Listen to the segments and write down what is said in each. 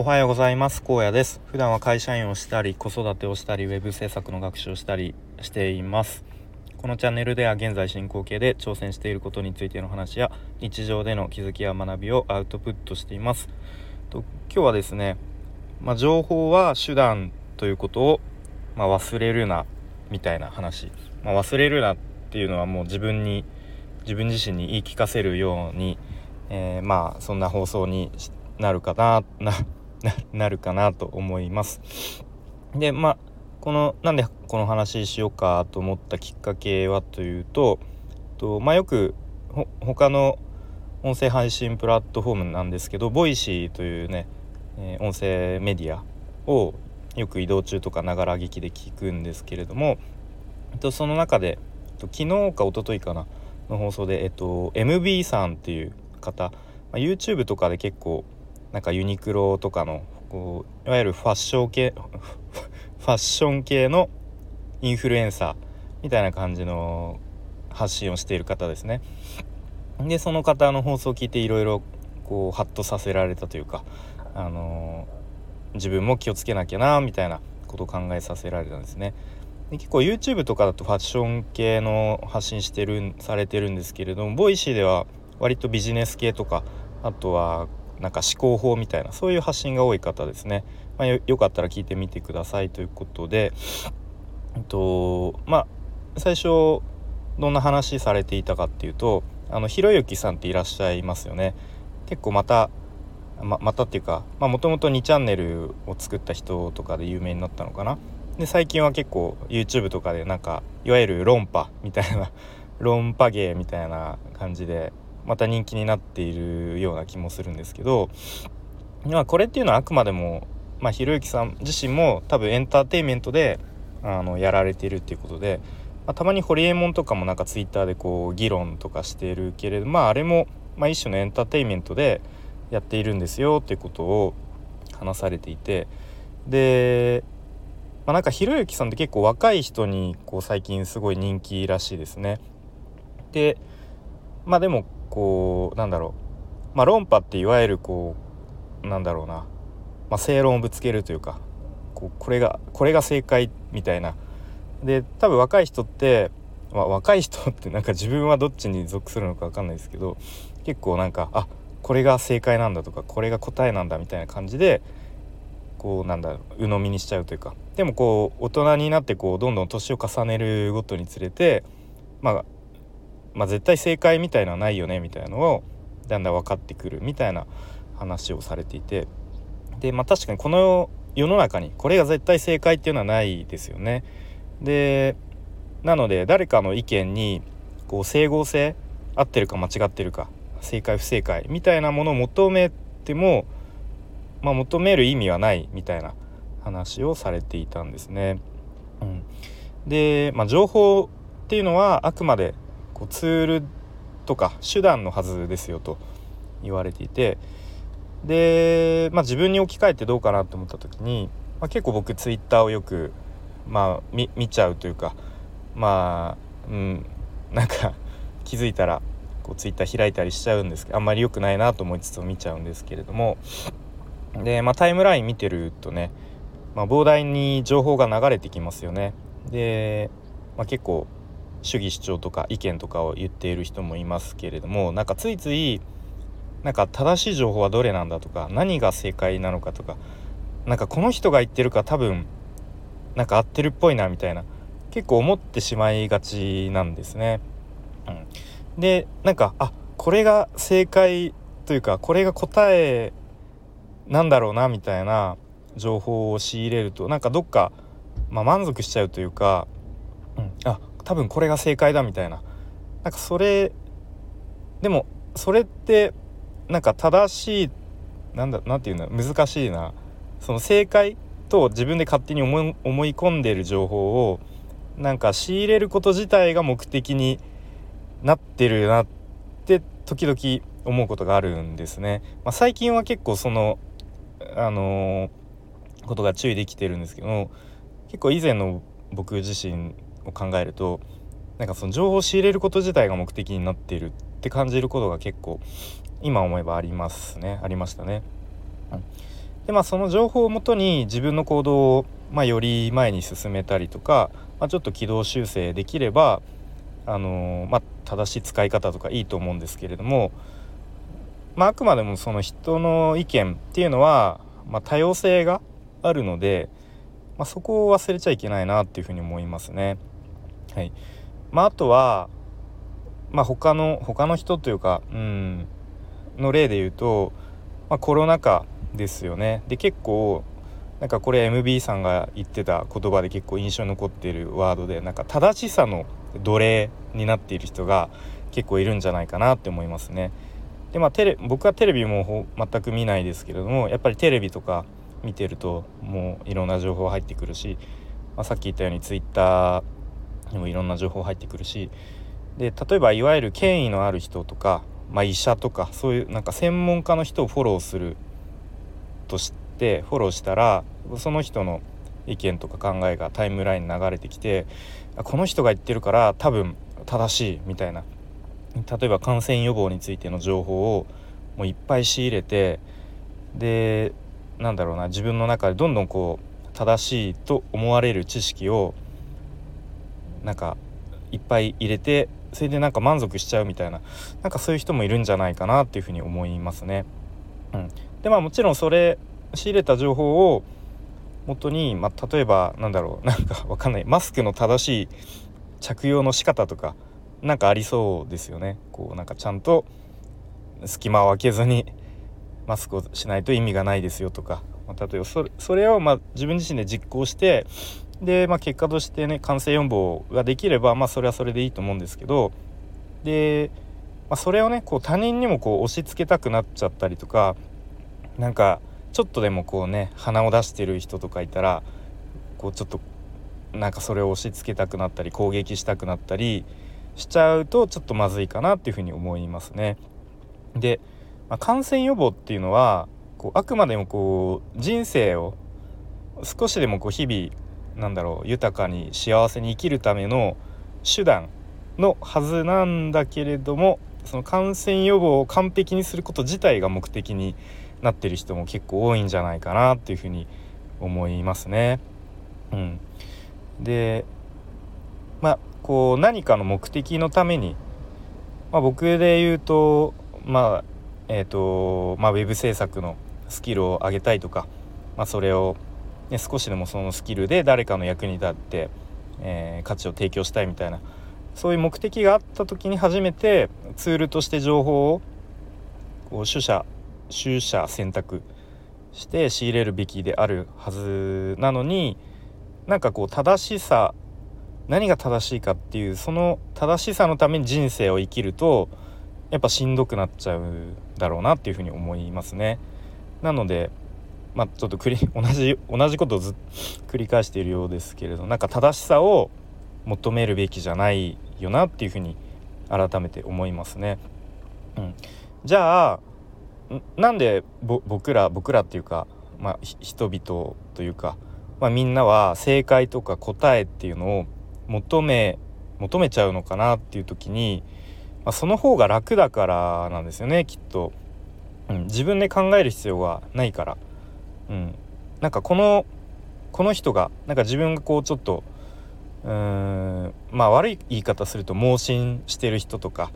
おはようございます。高野です。普段は会社員をしたり子育てをしたりウェブ制作の学習をしたりしています。このチャンネルでは現在進行形で挑戦していることについての話や日常での気づきや学びをアウトプットしています。と今日はですねまあ、情報は手段ということをまあ、忘れるなみたいな話、まあ、忘れるなっていうのはもう自分に自分自身に言い聞かせるように、えー、まあそんな放送になるかなな なるかなと思います。でまあこのなんでこの話しようかと思ったきっかけはというとと、まあ、よく他の音声配信プラットフォームなんですけど Voicy というね、えー、音声メディアをよく移動中とかながら聞きで聞くんですけれども、と、その中で、と、昨日か一昨日かなの放送で、えっと、MB さんっていう方、まあ、YouTube とかで結構なんかユニクロとかのこういわゆるファッション系 ファッション系のインフルエンサーみたいな感じの発信をしている方ですね。でその方の放送を聞いていろいろこうハッとさせられたというか、あの、自分も気をつけなきゃなみたいなことを考えさせられたんですね。で結構 YouTube とかだとファッション系の発信してるされてるんですけれども Voicy では割とビジネス系とかあとはなんか思考法みたいなそういう発信が多い方ですね、まあ、よよかったら聞いてみてくださいということで、えっとまあ、最初どんな話されていたかっていうとあのひろゆきさんっていらっしゃいますよね。結構またままたっていうかもともと2チャンネルを作った人とかで有名になったのかな。で最近は結構 YouTube とかでなんかいわゆる論破みたいな論破芸みたいな感じでまた人気になっているような気もするんですけど、まあ、これっていうのはあくまでも、まあ、ひろゆきさん自身も多分エンターテインメントであのやられているっていうことで、まあ、たまにホリエモンとかもなんかツイッターでこう議論とかしているけれどまああれも、まあ、一種のエンターテインメントでやっているんですよっていうことを話されていてで、まあ、なんかひろゆきさんって結構若い人にこう最近すごい人気らしいですね。でまあでもこうなんだろう。まあ論破っていわゆるこうなんだろうな、まあ、正論をぶつけるというかこうこれがこれが正解みたいな。で多分若い人って、まあ、若い人ってなんか自分はどっちに属するのか分かんないですけど結構なんかあこれが正解なんだとかこれが答えなんだみたいな感じでこうなんだ鵜呑みにしちゃうというか。でもこう大人になってこうどんどん年を重ねるごとにつれてまあまあ、絶対正解みたいのはないよねみたいなのをだんだん分かってくるみたいな話をされていてでまあ確かにこの世の中にこれが絶対正解っていうのはないですよね。でなので誰かの意見にこう整合性合ってるか間違ってるか正解不正解みたいなものを求めても、まあ、求める意味はないみたいな話をされていたんですね。うん、で、まあ、情報っていうのはあくまでこうツールとか手段のはずですよと言われていてで、まあ、自分に置き換えてどうかなと思った時に、まあ、結構僕ツイッターをよく、まあ、見ちゃうというかまあうんなんか気づいたらこうツイッター開いたりしちゃうんですけどあんまり良くないなと思いつつも見ちゃうんですけれどもで、まあ、タイムライン見てるとね、まあ、膨大に情報が流れてきますよね。で、まあ、結構主義主張とか意見とかを言っている人もいますけれどもなんかついついなんか正しい情報はどれなんだとか何が正解なのかとかなんかこの人が言ってるか多分なんか合ってるっぽいなみたいな結構思ってしまいがちなんですね。うん、でなんかあこれが正解というかこれが答えなんだろうなみたいな情報を仕入れるとなんかどっか、まあ、満足しちゃうというか、多分これが正解だみたいななんかそれでもそれってなんか正しいなんだなんていうの難しいなその正解と自分で勝手に思い思い込んでいる情報をなんか仕入れること自体が目的になってるなって時々思うことがあるんですね。まあ、最近は結構そのあのー、ことが注意できてるんですけど結構以前の僕自身を考えるとなんかその情報を仕入れること自体が目的になっているって感じることが結構今思えばありますねありましたね。でまあその情報をもとに自分の行動を、まあ、より前に進めたりとか、まあ、ちょっと軌道修正できればあのー、まあ、正しい使い方とかいいと思うんですけれども、まあ、あくまでもその人の意見っていうのは、まあ、多様性があるので、まあ、そこを忘れちゃいけないなっていうふうに思いますね。はいまあ、あとは、まあ、他の他の人というか、うん、の例で言うと、まあ、コロナ禍ですよね。で結構なんかこれ MB さんが言ってた言葉で結構印象に残っているワードでなんか正しさの奴隷になっている人が結構いるんじゃないかなって思いますね。でまあテレ僕はテレビも全く見ないですけれどもやっぱりテレビとか見てるともういろんな情報入ってくるし、まあ、さっき言ったように Twitter にもいろんな情報入ってくるしで例えばいわゆる権威のある人とか、まあ、医者とかそういうなんか専門家の人をフォローするとしてフォローしたらその人の意見とか考えがタイムラインに流れてきてこの人が言ってるから多分正しいみたいな。例えば感染予防についての情報をもういっぱい仕入れてでなんだろうな自分の中でどんどんこう正しいと思われる知識をなんかいっぱい入れてそれでなんか満足しちゃうみたいななんかそういう人もいるんじゃないかなっていうふうに思いますね。うん、でまあもちろんそれ仕入れた情報を元に、まあ、例えばなんだろう なんかわかんないマスクの正しい着用の仕方とかなんかありそうですよね。こうなんかちゃんと隙間を空けずにマスクをしないと意味がないですよとか、まあ、例えばそれをま自分自身で実行してで、まあ、結果としてね感染予防ができれば、まあ、それはそれでいいと思うんですけどで、まあ、それをねこう他人にもこう押し付けたくなっちゃったりとかなんかちょっとでもこうね鼻を出してる人とかいたらこうちょっとなんかそれを押し付けたくなったり攻撃したくなったりしちゃうとちょっとまずいかなっていうふうに思いますね。で、まあ、感染予防っていうのはこうあくまでもこう人生を少しでもこう日々なんだろう豊かに幸せに生きるための手段のはずなんだけれどもその感染予防を完璧にすること自体が目的になってる人も結構多いんじゃないかなっていうふうに思いますね。うん、でまあこう何かの目的のために、まあ、僕で言うとまあえっ、ー、とまあウェブ制作のスキルを上げたいとか、まあ、それを、ね、少しでもそのスキルで誰かの役に立って、えー、価値を提供したいみたいなそういう目的があった時に初めてツールとして情報をこう取捨取捨選択して仕入れるべきであるはずなのになんかこう正しさ何が正しいかっていうその正しさのために人生を生きるとやっぱしんどくなっちゃうだろうなっていうふうに思いますね。なのでまあちょっと繰り 同じ同じことをず繰り返しているようですけれどなんか正しさを求めるべきじゃないよなっていうふうに改めて思いますね。うん、じゃあなんで僕ら僕らっていうか、まあ、人々というか、まあ、みんなは正解とか答えっていうのを求め求めちゃうのかなっていう時に、まあ、その方が楽だからなんですよねきっと、うん、自分で考える必要がないから、うん、なんかこのこの人がなんか自分がこうちょっとうーんまあ悪い言い方すると盲信してる人とか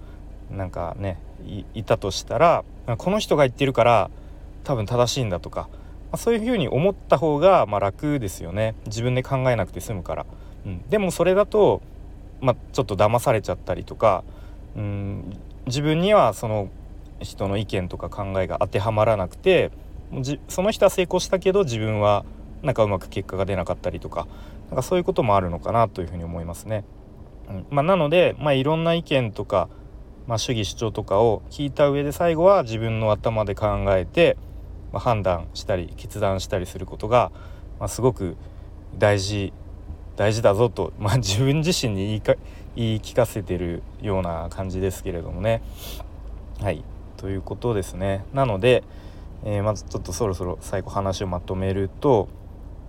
なんかねいたとしたらこの人が言ってるから多分正しいんだとか、まあ、そういうふうに思った方がまあ楽ですよね。自分で考えなくて済むから。うん、でもそれだと、まあ、ちょっと騙されちゃったりとか、うん、自分にはその人の意見とか考えが当てはまらなくてその人は成功したけど自分はなんかうまく結果が出なかったりとかなんかそういうこともあるのかなというふうに思いますね。うんまあ、なので、まあ、いろんな意見とかまあ、主義主張とかを聞いた上で最後は自分の頭で考えて、まあ、判断したり決断したりすることが、まあ、すごく大事大事だぞと、まあ、自分自身に言いか言い聞かせてるような感じですけれどもね。はいということですね。なので、えー、まずちょっとそろそろ最後話をまとめると、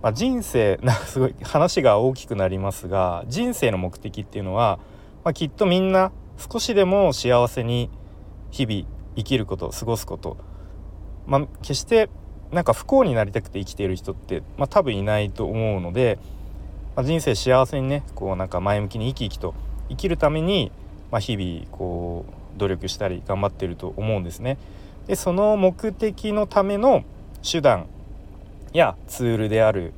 まあ、人生 なんかすごい話が大きくなりますが人生の目的っていうのは、まあ、きっとみんな少しでも幸せに日々生きること過ごすこと、まあ、決してなんか不幸になりたくて生きている人って、まあ、多分いないと思うので、まあ、人生幸せにねこうなんか前向きに生き生きと生きるために、まあ、日々こう努力したり頑張ってると思うんですね。でその目的のための手段やツールである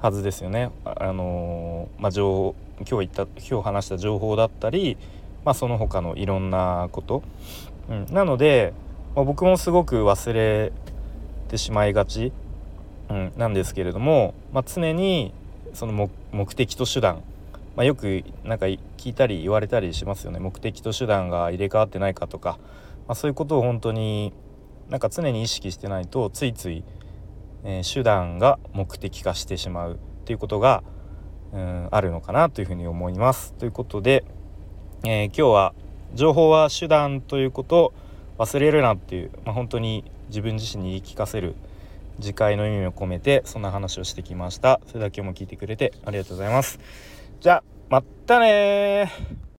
はずですよね。あの、まあ、情今日言った今日話した情報だったり、まあ、その他のいろんなこと、うん、なので、まあ、僕もすごく忘れてしまいがち、うん、なんですけれども、まあ、常にその目的と手段、まあ、よくなんか聞いたり言われたりしますよね。目的と手段が入れ替わってないかとか、まあ、そういうことを本当になんか常に意識してないとついつい、えー、手段が目的化してしまうっていうことがうんあるのかなというふうに思います。ということで、えー、今日は情報は手段ということを忘れるなっていう、まあ、本当に自分自身に言い聞かせる次回の意味を込めてそんな話をしてきました。それでは今日も聞いてくれてありがとうございます。じゃあまたね